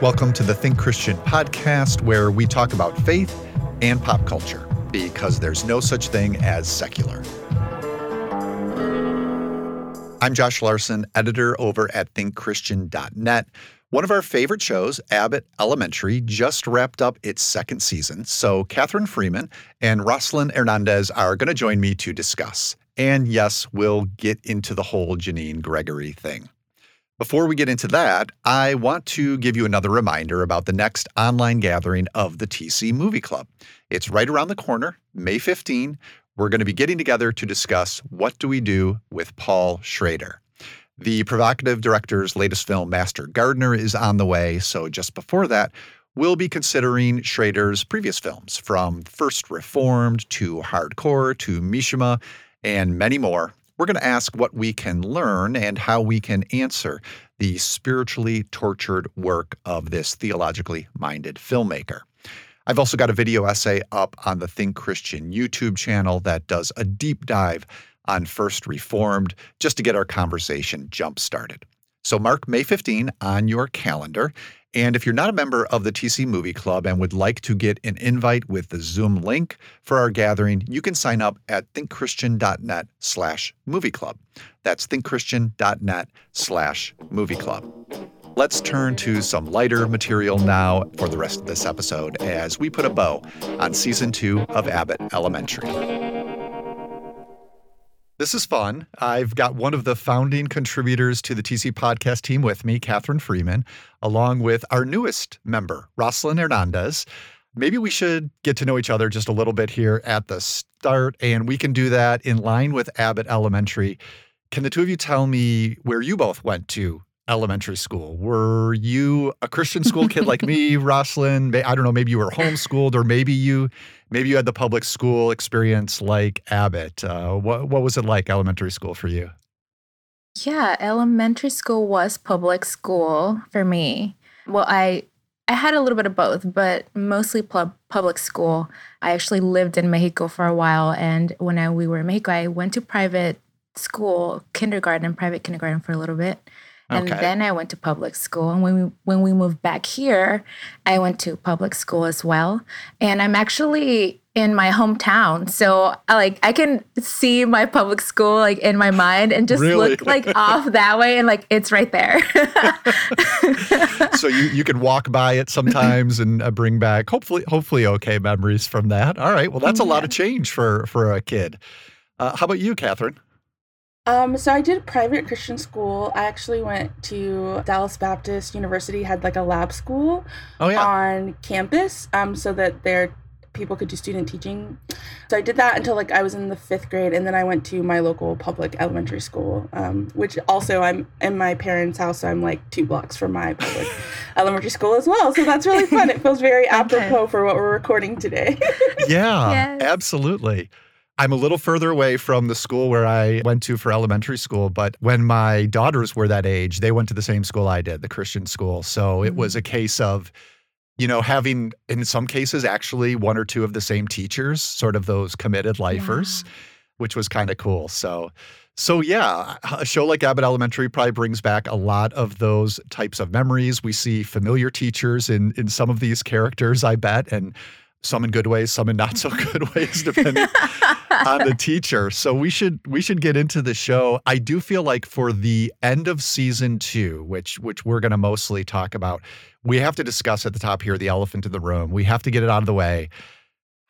Welcome to the Think Christian podcast, where we talk about faith and pop culture because there's no such thing as secular. I'm Josh Larsen, editor over at thinkchristian.net. One of our favorite shows, Abbott Elementary, just wrapped up its second season. So, Kathryn Freeman and Roslyn Hernandez are going to join me to discuss. And yes, we'll get into the whole Janine Gregory thing. Before we get into that, I want to give you another reminder about the next online gathering of the TC Movie Club. It's right around the corner, May 15 we're going to be getting together to discuss what do we do with Paul Schrader. The provocative director's latest film, Master Gardener, is on the way. So just before that, we'll be considering Schrader's previous films, from First Reformed to Hardcore to Mishima and many more. We're going to ask what we can learn and how we can answer the spiritually tortured work of this theologically minded filmmaker. I've also got a video essay up on the Think Christian YouTube channel that does a deep dive on First Reformed just to get our conversation jump started. So mark May 15 on your calendar. And if you're not a member of the TC Movie Club and would like to get an invite with the Zoom link for our gathering, you can sign up at thinkchristian.net slash movie club. That's thinkchristian.net slash movie club. Let's turn to some lighter material now for the rest of this episode as we put a bow on season two of Abbott Elementary. This is fun. I've got one of the founding contributors to the TC podcast team with me, Kathryn Freeman, along with our newest member, Roslyn Hernandez. Maybe we should get to know each other just a little bit here at the start, and we can do that in line with Abbott Elementary. Can the two of you tell me where you both went to elementary school? Were you a Christian school kid like me, Roslyn? I don't know, maybe you were homeschooled or maybe you maybe you had the public school experience like Abbott. Uh, what what was it like elementary school for you? Yeah, elementary school was public school for me. Well, I I had a little bit of both, but mostly pub- public school. I actually lived in Mexico for a while, and when I, we were in Mexico, I went to private school, kindergarten, private kindergarten for a little bit. And okay. then I went to public school. And when we when we moved back here, I went to public school as well. And I'm actually in my hometown. So like I can see my public school like in my mind and just really? look like off that way and like it's right there. so you you can walk by it sometimes and uh, bring back hopefully hopefully okay memories from that. All right. Well, that's a lot of change for for a kid. Uh, how about you, Kathryn? Um, so I did private Christian school. I actually went to Dallas Baptist University, had like a lab school oh, yeah. on campus, um, so that their people could do student teaching. So I did that until like I was in the fifth grade, and then I went to my local public elementary school, um, which also I'm in my parents' house, so I'm like two blocks from my public elementary school as well. So that's really fun. It feels very apropos for what we're recording today. yeah, yes. absolutely. I'm a little further away from the school where I went to for elementary school, but when my daughters were that age, they went to the same school I did, the Christian school. So it was mm-hmm. a case of, you know, having in some cases actually one or two of the same teachers, sort of those committed lifers, yeah. which was kind of cool. So so yeah, a show like Abbott Elementary probably brings back a lot of those types of memories. We see familiar teachers in in some of these characters, I bet, and some in good ways, some in not so good ways, depending on the teacher. So we should we should get into the show. I do feel like for the end of season two, which which we're going to mostly talk about, we have to discuss at the top here the elephant in the room. We have to get it out of the way.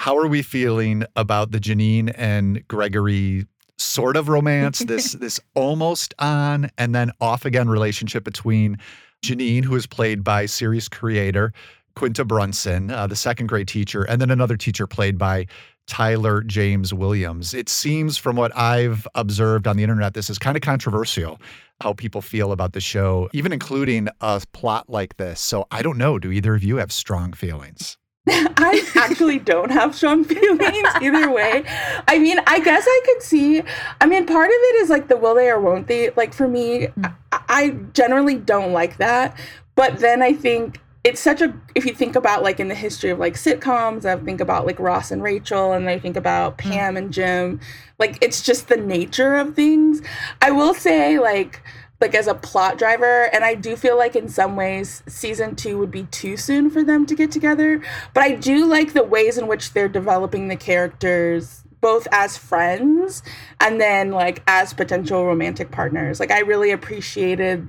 How are we feeling about the Janine and Gregory sort of romance? this this almost on and then off again relationship between Janine, who is played by series creator Quinta Brunson, uh, the second grade teacher, and then another teacher played by Tyler James Williams. It seems, from what I've observed on the internet, this is kind of controversial how people feel about the show, even including a plot like this. So I don't know. Do either of you have strong feelings? I actually don't have strong feelings either way. I mean, I guess I could see. I mean, part of it is like the will they or won't they. Like for me, mm. I, I generally don't like that. But then I think it's such a if you think about like in the history of like sitcoms i think about like ross and rachel and i think about mm. pam and jim like it's just the nature of things i will say like like as a plot driver and i do feel like in some ways season two would be too soon for them to get together but i do like the ways in which they're developing the characters both as friends and then like as potential romantic partners like i really appreciated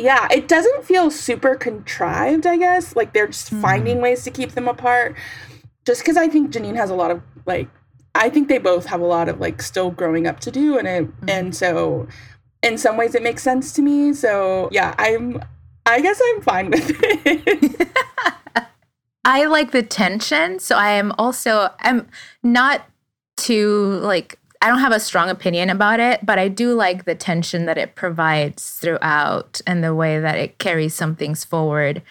yeah it doesn't feel super contrived i guess like they're just mm. finding ways to keep them apart just because i think janine has a lot of like i think they both have a lot of like still growing up to do and it mm. and so in some ways it makes sense to me. So yeah, I'm I guess I'm fine with it. I like the tension. So I am also I'm not too like I don't have a strong opinion about it, but I do like the tension that it provides throughout and the way that it carries some things forward.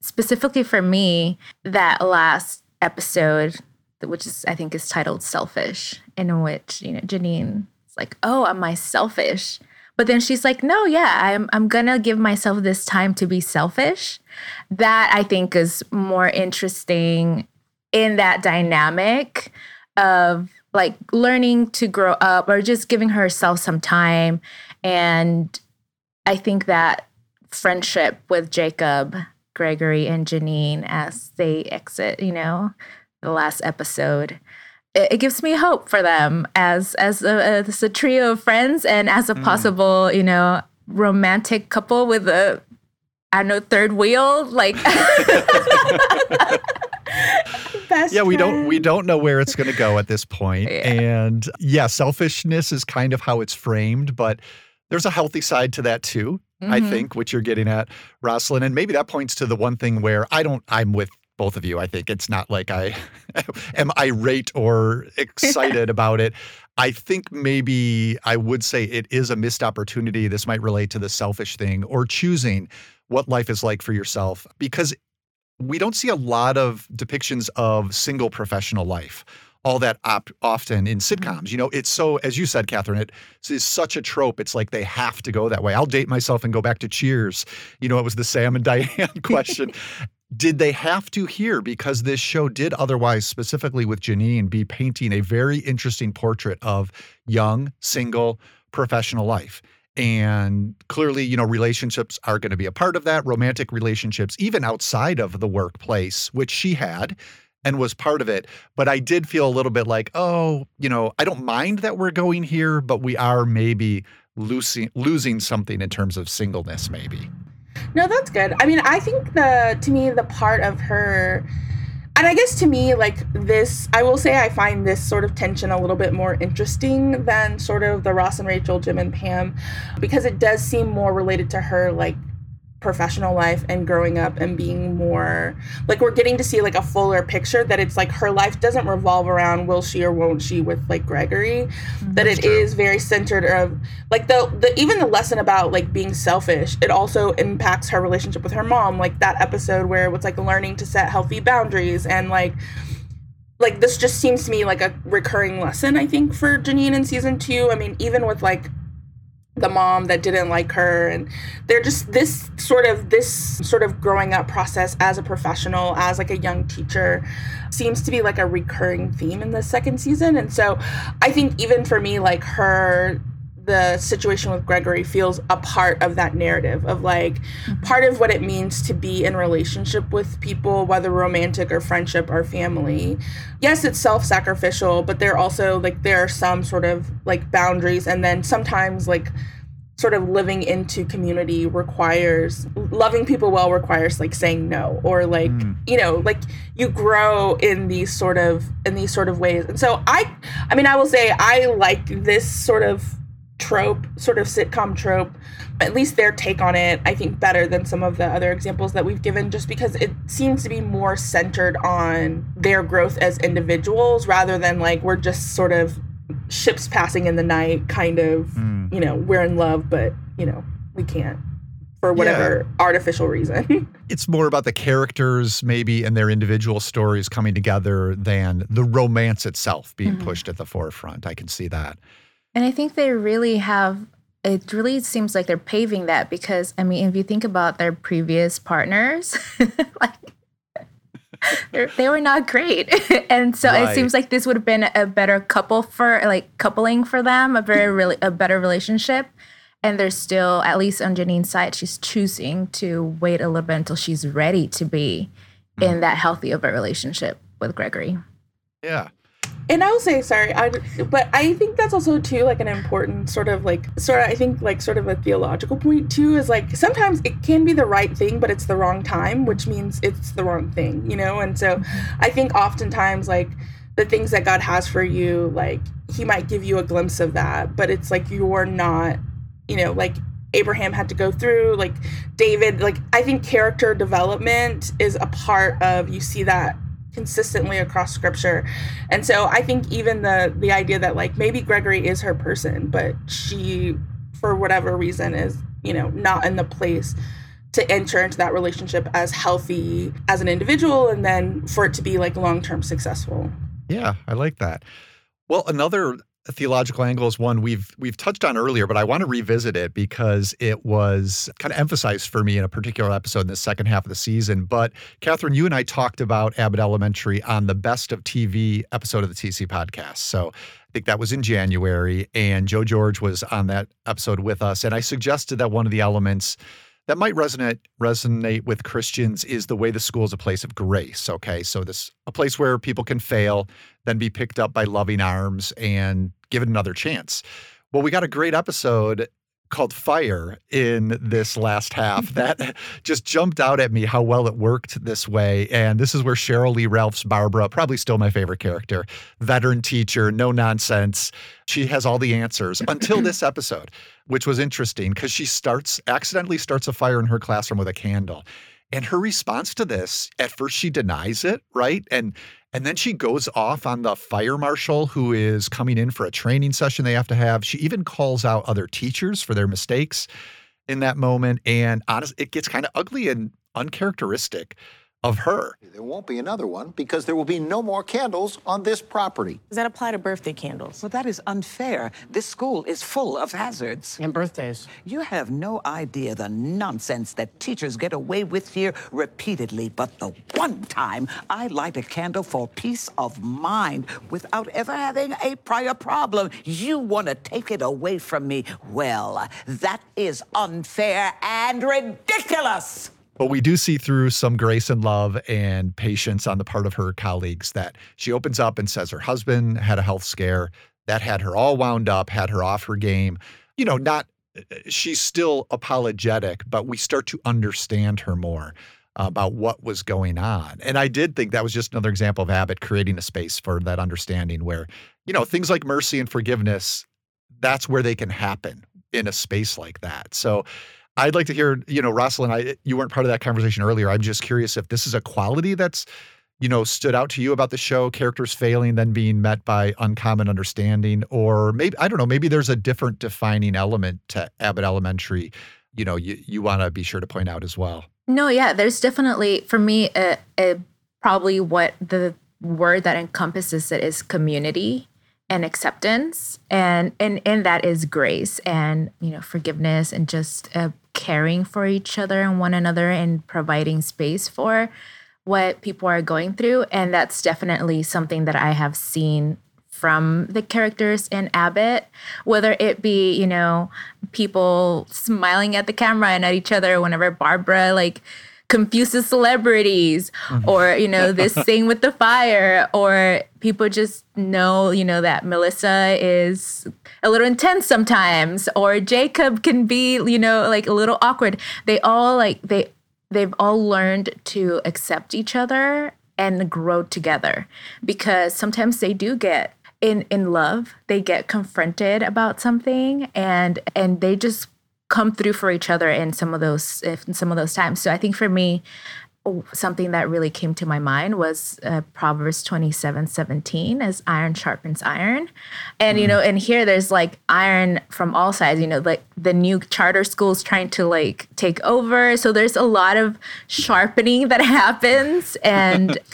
Specifically for me, that last episode, which is I think is titled Selfish, in which, you know, Janine is like, Oh, am I selfish? But then she's like, no, yeah, I'm, I'm to give myself this time to be selfish. That I think is more interesting in that dynamic of like learning to grow up or just giving herself some time. And I think that friendship with Jacob, Gregory, and Janine as they exit, you know, the last episode it, it gives me hope for them as as a, as a trio of friends and as a mm. possible you know romantic couple with a I don't know third wheel like. yeah, we don't we don't know where it's going to go at this point. Yeah. And yeah, selfishness is kind of how it's framed, but there's a healthy side to that too. Mm-hmm. I think what you're getting at, Roslyn, and maybe that points to the one thing where I don't I'm with both of you. I think it's not like I am irate or excited about it. I think maybe I would say it is a missed opportunity. This might relate to the selfish thing or choosing what life is like for yourself because we don't see a lot of depictions of single professional life all that op- often in sitcoms. You know, it's so, as you said, Kathryn, it is such a trope. It's like they have to go that way. I'll date myself and go back to Cheers. You know, it was the Sam and Diane question did they have to here because this show did otherwise specifically with janine be painting a very interesting portrait of young single professional life and clearly you know relationships are going to be a part of that. Romantic relationships even outside of the workplace which she had and was part of it. But i did feel a little bit like oh you know i don't mind that we're going here but we are maybe losing losing something in terms of singleness maybe. No, that's good. I mean, I think the to me the part of her and I guess to me, like this, I will say I find this sort of tension a little bit more interesting than sort of the Ross and Rachel, Jim and Pam, because it does seem more related to her like professional life and growing up and being more like we're getting to see like a fuller picture that it's like her life doesn't revolve around will she or won't she with like Gregory mm-hmm. that it is very centered of like the the even the lesson about like being selfish it also impacts her relationship with her mom like that episode where it's like learning to set healthy boundaries and like like this just seems to me like a recurring lesson I think for Janine in season 2 I mean even with like the mom that didn't like her and they're just this sort of this sort of growing up process as a professional as like a young teacher seems to be like a recurring theme in the second season. And so i think even for me like her the situation with Gregory feels a part of that narrative of like mm-hmm. part of what it means to be in relationship with people, whether romantic or friendship or family. Yes, it's self sacrificial, but there also like there are some sort of like boundaries, and then sometimes like sort of living into community requires loving people well requires like saying no or like mm. you know like you grow in these sort of in these sort of ways and so i i mean i will say i like this sort of trope, sort of sitcom trope, at least their take on it, I think better than some of the other examples that we've given, just because it seems to be more centered on their growth as individuals rather than like we're just sort of ships passing in the night, kind of, mm. you know, we're in love, but, you know, we can't for whatever yeah. artificial reason. it's more about the characters, maybe, and their individual stories coming together than the romance itself being mm-hmm. pushed at the forefront. I can see that. And I think they really have it really seems like they're paving that because I mean, if you think about their previous partners, like they were not great, and so right. it seems like this would have been a better couple for like coupling for them, a very really a better relationship. And there's still, at least on Janine's side, she's choosing to wait a little bit until she's ready to be in mm-hmm. that healthy of a relationship with Gregory. Yeah. And I will say, sorry, I, but I think that's also too like an important sort of like sort of I think like sort of a theological point too is like sometimes it can be the right thing, but it's the wrong time, which means it's the wrong thing, you know. And so, mm-hmm. I think oftentimes like the things that God has for you, like He might give you a glimpse of that, but it's like you're not, you know, like Abraham had to go through, like David, like I think character development is a part of you see that consistently across scripture. And so I think even the the idea that like maybe Gregory is her person, but she for whatever reason is, you know, not in the place to enter into that relationship as healthy as an individual and then for it to be like long-term successful. Yeah, I like that. Well, another theological angle is one we've we've touched on earlier, but I want to revisit it because it was kind of emphasized for me in a particular episode in the second half of the season. But Kathryn, you and I talked about Abbott Elementary on the Best of TV episode of the TC podcast. So I think that was in January, and Joe George was on that episode with us, and I suggested that one of the elements that might resonate resonate with Christians is the way the school is a place of grace. Okay, so this a place where people can fail, then be picked up by loving arms and given another chance. Well, we got a great episode called Fire in this last half that just jumped out at me how well it worked this way. And this is where Sheryl Lee Ralph's Barbara, probably still my favorite character, veteran teacher, no nonsense. She has all the answers until this episode, which was interesting because she starts accidentally starts a fire in her classroom with a candle. And her response to this, at first she denies it, right? And and then she goes off on the fire marshal who is coming in for a training session they have to have. She even calls out other teachers for their mistakes in that moment. And honestly, it gets kind of ugly and uncharacteristic of her. There won't be another one because there will be no more candles on this property. Does that apply to birthday candles? Well, that is unfair. This school is full of hazards. And birthdays. You have no idea the nonsense that teachers get away with here repeatedly. But the one time I light a candle for peace of mind without ever having a prior problem, you want to take it away from me. Well, that is unfair and ridiculous. But we do see through some grace and love and patience on the part of her colleagues that she opens up and says her husband had a health scare that had her all wound up, had her off her game. You know, not, she's still apologetic, but we start to understand her more about what was going on. And I did think that was just another example of Abbott creating a space for that understanding where, you know, things like mercy and forgiveness, that's where they can happen in a space like that. So I'd like to hear, you know, Roslyn, I, you weren't part of that conversation earlier. I'm just curious if this is a quality that's, you know, stood out to you about the show, characters failing, then being met by uncommon understanding, or maybe, I don't know, maybe there's a different defining element to Abbott Elementary, you know, you, you want to be sure to point out as well. No, yeah, there's definitely, for me, a, a, probably what the word that encompasses it is community and acceptance and and and that is grace and you know forgiveness and just uh, caring for each other and one another and providing space for what people are going through. And that's definitely something that i have seen from the characters in Abbott, whether it be, you know, people smiling at the camera and at each other whenever Barbara like confuses celebrities mm-hmm. or you know this thing with the fire or people just know you know that melissa is a little intense sometimes or jacob can be you know like a little awkward they all like they they've all learned to accept each other and grow together because sometimes they do get in in love they get confronted about something and and they just come through for each other in some of those in some of those times. So I think for me, something that really came to my mind was uh, Proverbs 27 17 as iron sharpens iron. And, mm. you know, and here there's like iron from all sides, you know, like the new charter schools trying to like take over. So there's a lot of sharpening that happens. And,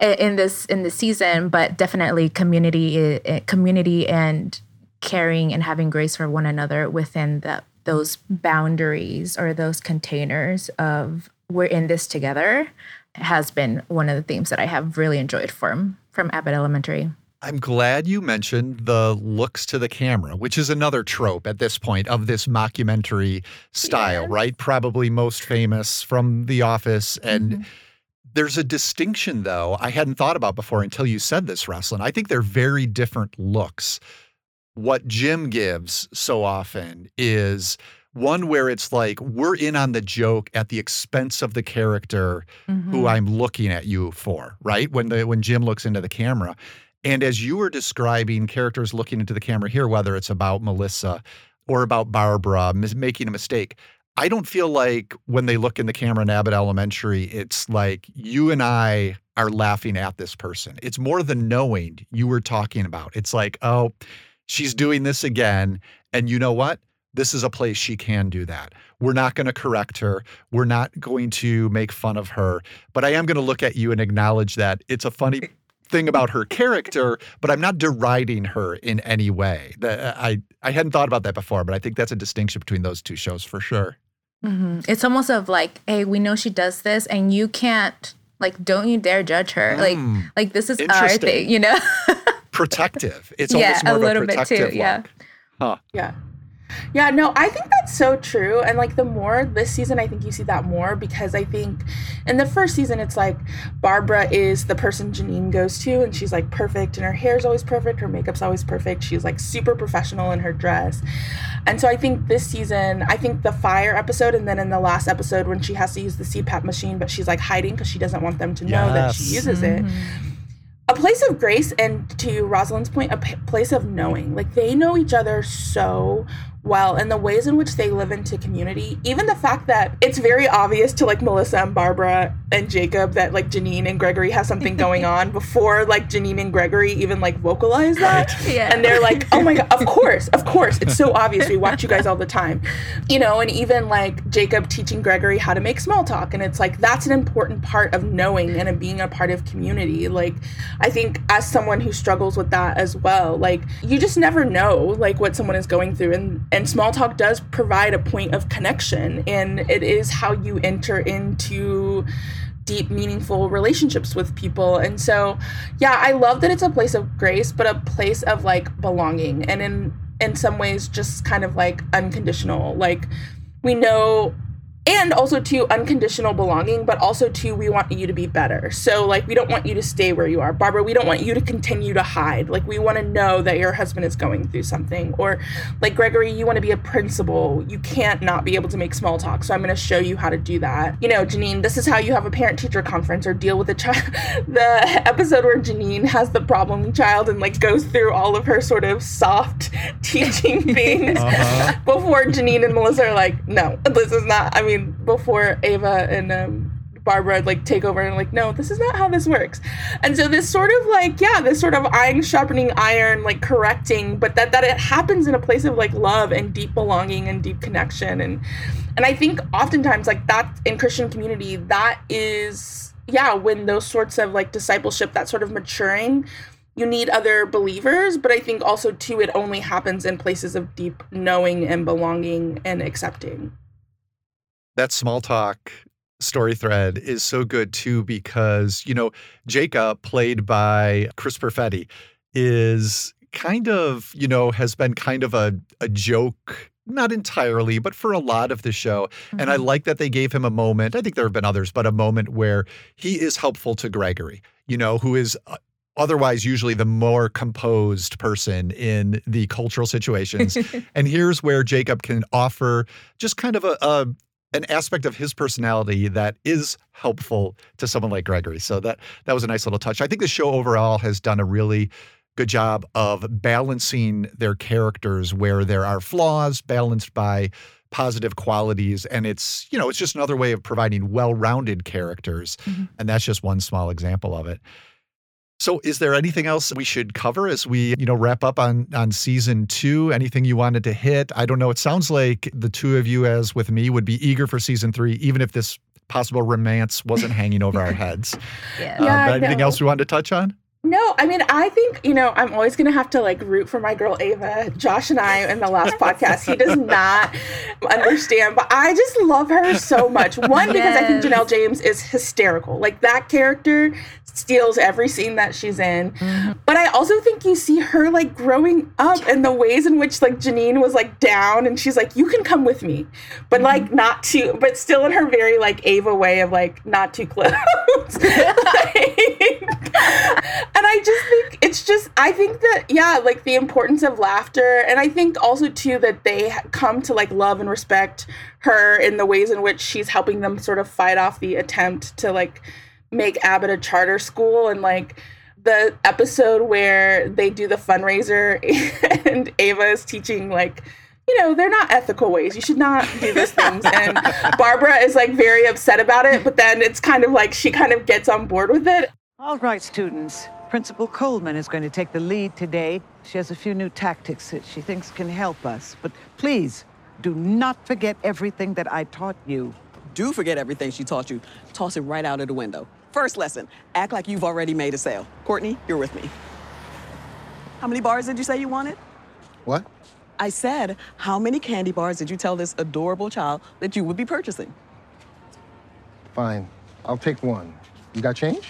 in this in the season but definitely community uh, community and caring and having grace for one another within the those boundaries or those containers of we're in this together has been one of the themes that I have really enjoyed from from Abbott Elementary. I'm glad you mentioned the looks to the camera, which is another trope at this point of this mockumentary style, yes. right? Probably most famous from The Office. And mm-hmm. there's a distinction, though, I hadn't thought about before until you said this, Roslyn. I think they're very different looks. What Jim gives so often is one where it's like we're in on the joke at the expense of the character mm-hmm. who I'm looking at you for, right? When the when Jim looks into the camera. And as you were describing characters looking into the camera here, whether it's about Melissa or about Barbara making a mistake, I don't feel like when they look in the camera in Abbott Elementary, it's like you and I are laughing at this person. It's more the knowing you were talking about. It's like, oh, she's doing this again. And you know what? This is a place she can do that. We're not going to correct her. We're not going to make fun of her. But I am going to look at you and acknowledge that it's a funny thing about her character, but I'm not deriding her in any way. Uh, I I hadn't thought about that before, but I think that's a distinction between those two shows for sure. Mm-hmm. It's almost of like, hey, we know she does this, and you can't like, don't you dare judge her. Mm, like, like this is our thing, you know. protective. It's yeah, almost more a little bit too. Yeah. Huh. Yeah. Yeah, no, I think that's so true. And like the more this season, I think you see that more because I think in the first season, it's like Barbara is the person Janine goes to and she's like perfect and her hair's always perfect, her makeup's always perfect. She's like super professional in her dress. And so I think this season, I think the fire episode and then in the last episode when she has to use the CPAP machine, but she's like hiding because she doesn't want them to know yes. that she uses mm-hmm. it a place of grace and to Roslyn's point, a p- place of knowing. Like they know each other so well and the ways in which they live into community even the fact that it's very obvious to like melissa and barbara and jacob that like janine and gregory have something going on before like janine and gregory even like vocalize that. Yeah. and they're like oh my god of course of course it's so obvious we watch you guys all the time. You know and even like jacob teaching gregory how to make small talk and it's like that's an important part of knowing and of being a part of community. Like i think as someone who struggles with that as well like you just never know like what someone is going through and and small talk does provide a point of connection and it is how you enter into deep meaningful relationships with people. And so yeah i love that it's a place of grace but a place of like belonging and in in some ways just kind of like unconditional. Like we know and also to unconditional belonging but also to we want you to be better. So like we don't want you to stay where you are. Barbara we don't want you to continue to hide. Like we want to know that your husband is going through something. Or like gregory you want to be a principal. You can't not be able to make small talk so i'm going to show you how to do that. You know janine this is how you have a parent teacher conference or deal with a child. The episode where janine has the problem child and like goes through all of her sort of soft teaching things uh-huh. before janine and melissa are like no this is not i mean before Ava and um, Barbara like take over and like, no, this is not how this works. And so this sort of like, yeah, this sort of iron sharpening iron, like correcting, but that that it happens in a place of like love and deep belonging and deep connection. And and I think oftentimes like that in Christian community, that is yeah, when those sorts of like discipleship, that sort of maturing you need other believers, but I think also too it only happens in places of deep knowing and belonging and accepting that small talk story thread is so good too because you know Jacob played by Chris Perfetti is kind of you know has been kind of a a joke not entirely but for a lot of the show mm-hmm. and I mm-hmm. like that they gave him a moment I think there have been others but a moment where he is helpful to Gregory you know who is uh, otherwise usually the more composed person in the cultural situations. and here's where Jacob can offer just kind of a, a, an aspect of his personality that is helpful to someone like Gregory. So that that was a nice little touch. I think the show overall has done a really good job of balancing their characters where there are flaws balanced by positive qualities and it's you know it's just another way of providing well-rounded characters mm-hmm. and that's just one small example of it so is there anything else we should cover as we, you know, wrap up on on season 2? Anything you wanted to hit? I don't know. It sounds like the two of you as with me would be eager for season 3 even if this possible romance wasn't hanging over our heads. yeah. Uh, yeah anything no. else we wanted to touch on? No, I mean, I think, you know, I'm always going to have to like root for my girl Ava. Josh and I in the last podcast, he does not understand. But I just love her so much. One, yes. because I think Janelle James is hysterical. Like that character steals every scene that she's in. Mm-hmm. But I also think you see her like growing up and the ways in which like Janine was like down and she's like, you can come with me, but mm-hmm. like not too, but still in her very like Ava way of like not too close. like, and I just think it's just, I think that, yeah, like the importance of laughter. And I think also too that they come to like love and respect her in the ways in which she's helping them sort of fight off the attempt to like, make Abbott a charter school. And like the episode where they do the fundraiser and Ava is teaching like you know they're not ethical ways. You should not do these things. And Barbara is like very upset about it. But then it's kind of like she kind of gets on board with it. All right students Principal Coleman is going to take the lead today. She has a few new tactics that she thinks can help us. But please, do not forget everything that I taught you. Do forget everything she taught you. Toss it right out of the window. First lesson, act like you've already made a sale. Courtney, you're with me. How many bars did you say you wanted? What? I said, how many candy bars did you tell this adorable child that you would be purchasing? Fine. I'll take one. You got change?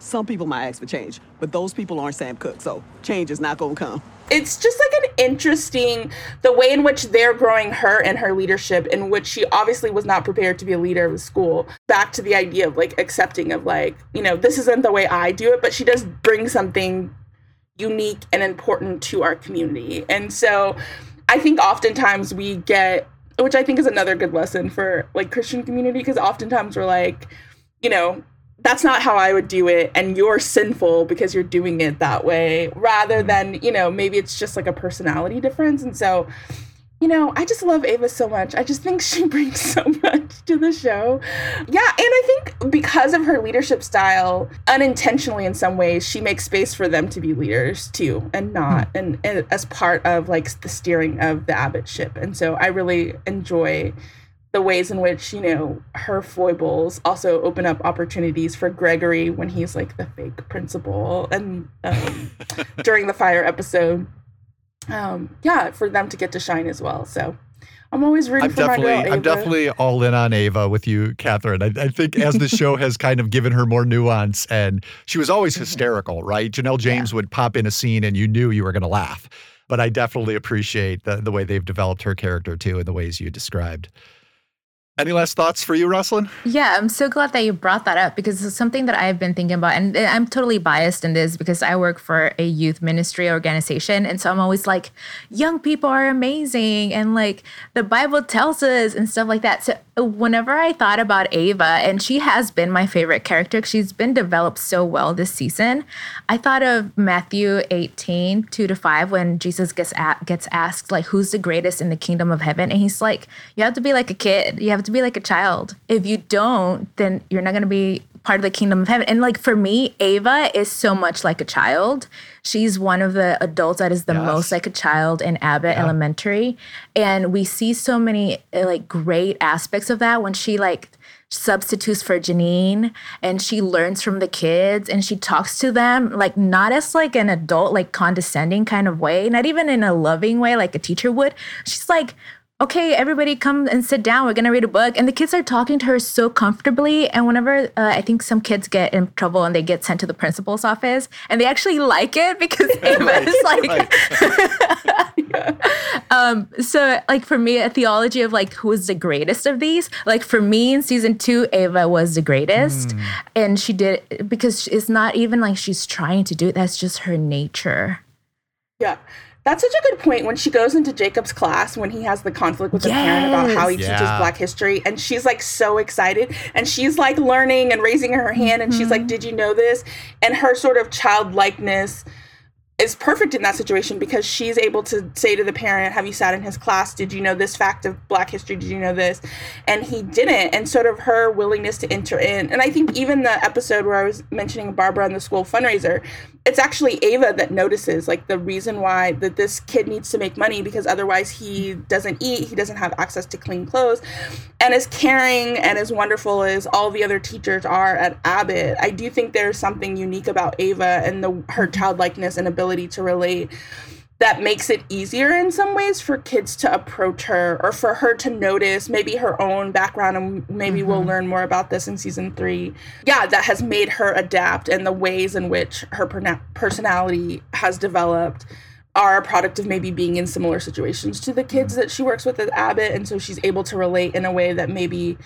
Some people might ask for change, but those people aren't Sam Cooke, so change is not gonna come. It's just like an interesting the way in which they're growing her and her leadership, in which she obviously was not prepared to be a leader of the school. Back to the idea of like accepting of like, you know, this isn't the way I do it, but she does bring something unique and important to our community. And so I think oftentimes we get which I think is another good lesson for like Christian community because oftentimes we're like, you know, that's not how I would do it and you're sinful because you're doing it that way rather mm-hmm. than, you know, maybe it's just like a personality difference. And so, you know, I just love Ava so much. I just think she brings so much to the show. Yeah, and I think because of her leadership style, unintentionally in some ways, she makes space for them to be leaders too and not hmm. and, and as part of like the steering of the Abbott ship. And so I really enjoy the ways in which you know her foibles also open up opportunities for Gregory when he's like the fake principal and um, during the fire episode um, yeah for them to get to shine as well so I'm always rooting I'm for definitely, my girl, Ava. I'm definitely all in on Ava with you, Kathryn. I, I think as the show has kind of given her more nuance, and she was always mm-hmm. hysterical, right? Janelle James yeah. would pop in a scene, and you knew you were going to laugh. But I definitely appreciate the the way they've developed her character too, in the ways you described. Any last thoughts for you, Roslyn? Yeah, I'm so glad that you brought that up because it's something that I've been thinking about. And I'm totally biased in this because I work for a youth ministry organization. And so I'm always like, young people are amazing. And like the Bible tells us and stuff like that. So uh, whenever I thought about Ava, and she has been my favorite character, she's been developed so well this season. I thought of Matthew 18, 2 to 5, when Jesus gets, gets asked, like, who's the greatest in the kingdom of heaven? And he's like, you have to be like a kid. You have to be like a child. If you don't, then you're not going to be part of the kingdom of heaven. And like for me, Ava is so much like a child. She's one of the adults that is the yes. most like a child in Abbott yeah. Elementary. And we see so many uh, like great aspects of that when she like substitutes for Janine and she learns from the kids and she talks to them like not as like an adult like condescending kind of way, not even in a loving way like a teacher would. She's like okay, everybody come and sit down. We're going to read a book. And the kids are talking to her so comfortably. And whenever uh, I think some kids get in trouble and they get sent to the principal's office and they actually like it because Ava right, is like, um, so like for me, a theology of like who is the greatest of these, like for me in season two, Ava was the greatest. Mm. And she did because it's not even like she's trying to do it. That's just her nature. Yeah. That's such a good point when she goes into Jacob's class when he has the conflict with the parent about how he yeah. teaches black history and she's like so excited and she's like learning and raising her hand and mm-hmm. she's like did you know this and her sort of childlikeness is perfect in that situation because she's able to say to the parent, Have you sat in his class? Did you know this fact of Black history? Did you know this? And he didn't. And sort of her willingness to enter in. And I think even the episode where I was mentioning Barbara and the school fundraiser, it's actually Ava that notices like the reason why that this kid needs to make money because otherwise he doesn't eat, he doesn't have access to clean clothes. And as caring and as wonderful as all the other teachers are at Abbott, I do think there's something unique about Ava and the her childlikeness and ability ability to relate that makes it easier in some ways for kids to approach her or for her to notice maybe her own background and maybe mm-hmm. we'll learn more about this in season 3 yeah that has made her adapt and the ways in which her personality has developed are a product of maybe being in similar situations to the kids that she works with at Abbott and so she's able to relate in a way that maybe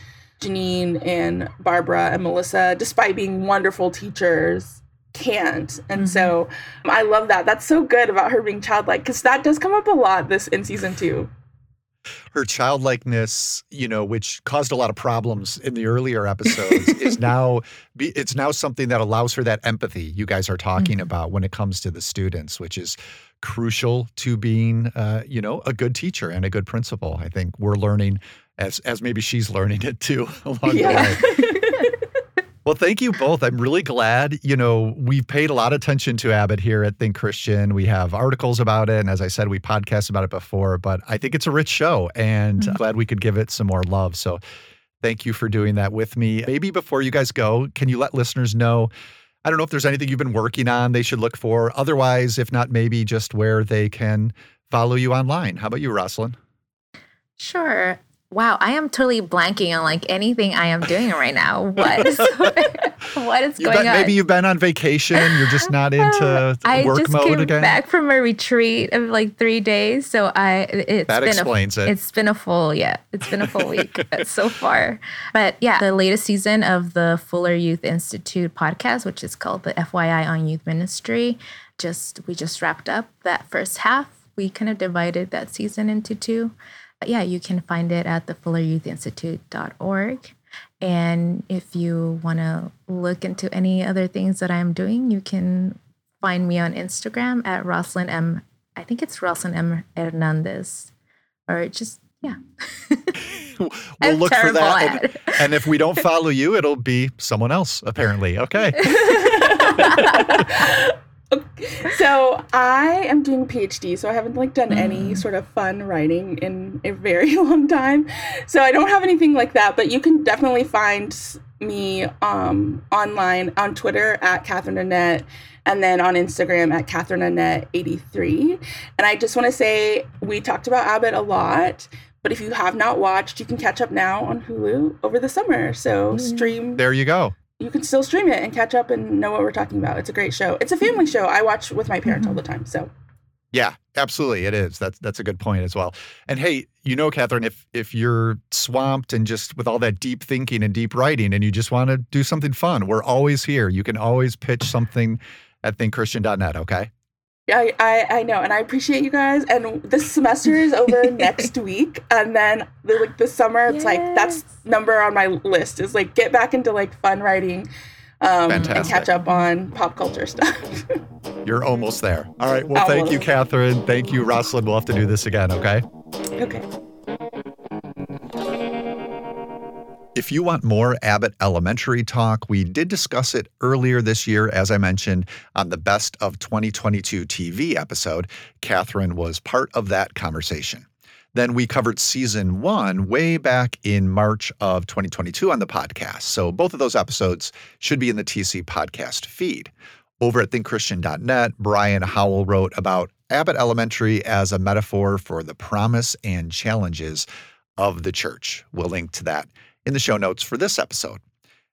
Janine and Barbara and Melissa despite being wonderful teachers can't. And mm-hmm. so I love that. That's so good about her being childlike because that does come up a lot this in season two. Her childlikeness, you know, which caused a lot of problems in the earlier episodes, is now it's now something that allows her that empathy you guys are talking mm-hmm. about when it comes to the students, which is crucial to being, uh, you know, a good teacher and a good principal. I think we're learning as as maybe she's learning it too along yeah. the way. Well, thank you both. I'm really glad. You know, we've paid a lot of attention to Abbott here at Think Christian. We have articles about it. And as I said, we podcast about it before, but I think it's a rich show and mm-hmm. glad we could give it some more love. So thank you for doing that with me. Maybe before you guys go, can you let listeners know? I don't know if there's anything you've been working on they should look for. Otherwise, if not, maybe just where they can follow you online. How about you, Roslyn? Sure. Wow, I am totally blanking on like anything I am doing right now. What is what is going been, on? Maybe you've been on vacation. You're just not into I work just mode came again. Back from a retreat of like three days, so I it's that been explains a, it. It's been a full yeah, it's been a full week uh, so far. But yeah, the latest season of the Fuller Youth Institute podcast, which is called the FYI on Youth Ministry, just we just wrapped up that first half. We kind of divided that season into two yeah, you can find it at the fulleryouthinstitute.org. And if you want to look into any other things that I'm doing, you can find me on Instagram at Roslyn M. I think it's Roslyn M. Hernandez, or just yeah. we'll I'm look for that. And, and, if we don't follow you, it'll be someone else, apparently. Okay. so I am doing a PhD, so I haven't like done any mm. sort of fun writing in a very long time. So I don't have anything like that, but you can definitely find me um, online on Twitter at Kathryn Annette and then on Instagram at Kathryn Annette 83. And I just want to say we talked about Abbott a lot, but if you have not watched, you can catch up now on Hulu over the summer. So mm. stream. There you go you can still stream it and catch up and know what we're talking about. It's a great show. It's a family show. I watch with my parents all the time. So yeah, absolutely. It is. That's that's a good point as well. And hey, you know, Kathryn, if if you're swamped and just with all that deep thinking and deep writing and you just want to do something fun, we're always here. You can always pitch something at thinkchristian.net, okay? Yeah, I, I know, and I appreciate you guys. And the semester is over next week, and then the, like the summer, it's yes. like that's number on my list is like get back into like fun writing, um, and catch up on pop culture stuff. You're almost there. All right. Well, almost. thank you, Kathryn. Thank you, Roslyn. We'll have to do this again. Okay. Okay. If you want more Abbott Elementary talk, we did discuss it earlier this year, as I mentioned, on the Best of 2022 TV episode. Kathryn was part of that conversation. Then we covered season one way back in March of 2022 on the podcast. So both of those episodes should be in the TC podcast feed. Over at thinkchristian.net, Brian Howell wrote about Abbott Elementary as a metaphor for the promise and challenges of the church. We'll link to that in the show notes for this episode.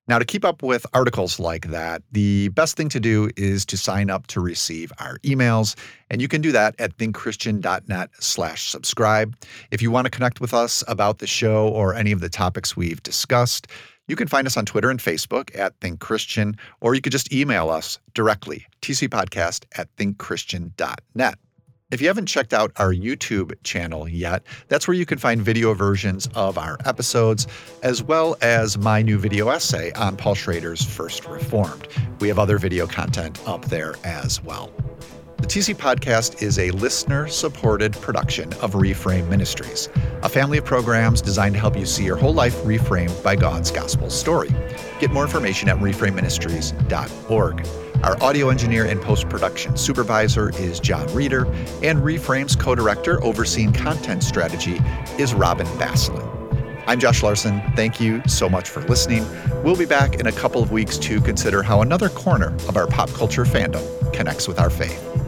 Now, to keep up with articles like that, the best thing to do is to sign up to receive our emails, and you can do that at thinkchristian.net slash subscribe. If you want to connect with us about the show or any of the topics we've discussed, you can find us on Twitter and Facebook at Think Christian, or you could just email us directly, tcpodcast at thinkchristian.net. If you haven't checked out our YouTube channel yet, that's where you can find video versions of our episodes, as well as my new video essay on Paul Schrader's First Reformed. We have other video content up there as well. The TC Podcast is a listener supported production of Reframe Ministries, a family of programs designed to help you see your whole life reframed by God's gospel story. Get more information at reframeministries.org. Our audio engineer and post production supervisor is John Reeder, and Reframe's co director overseeing content strategy is Robin Basselin. I'm Josh Larsen. Thank you so much for listening. We'll be back in a couple of weeks to consider how another corner of our pop culture fandom connects with our faith.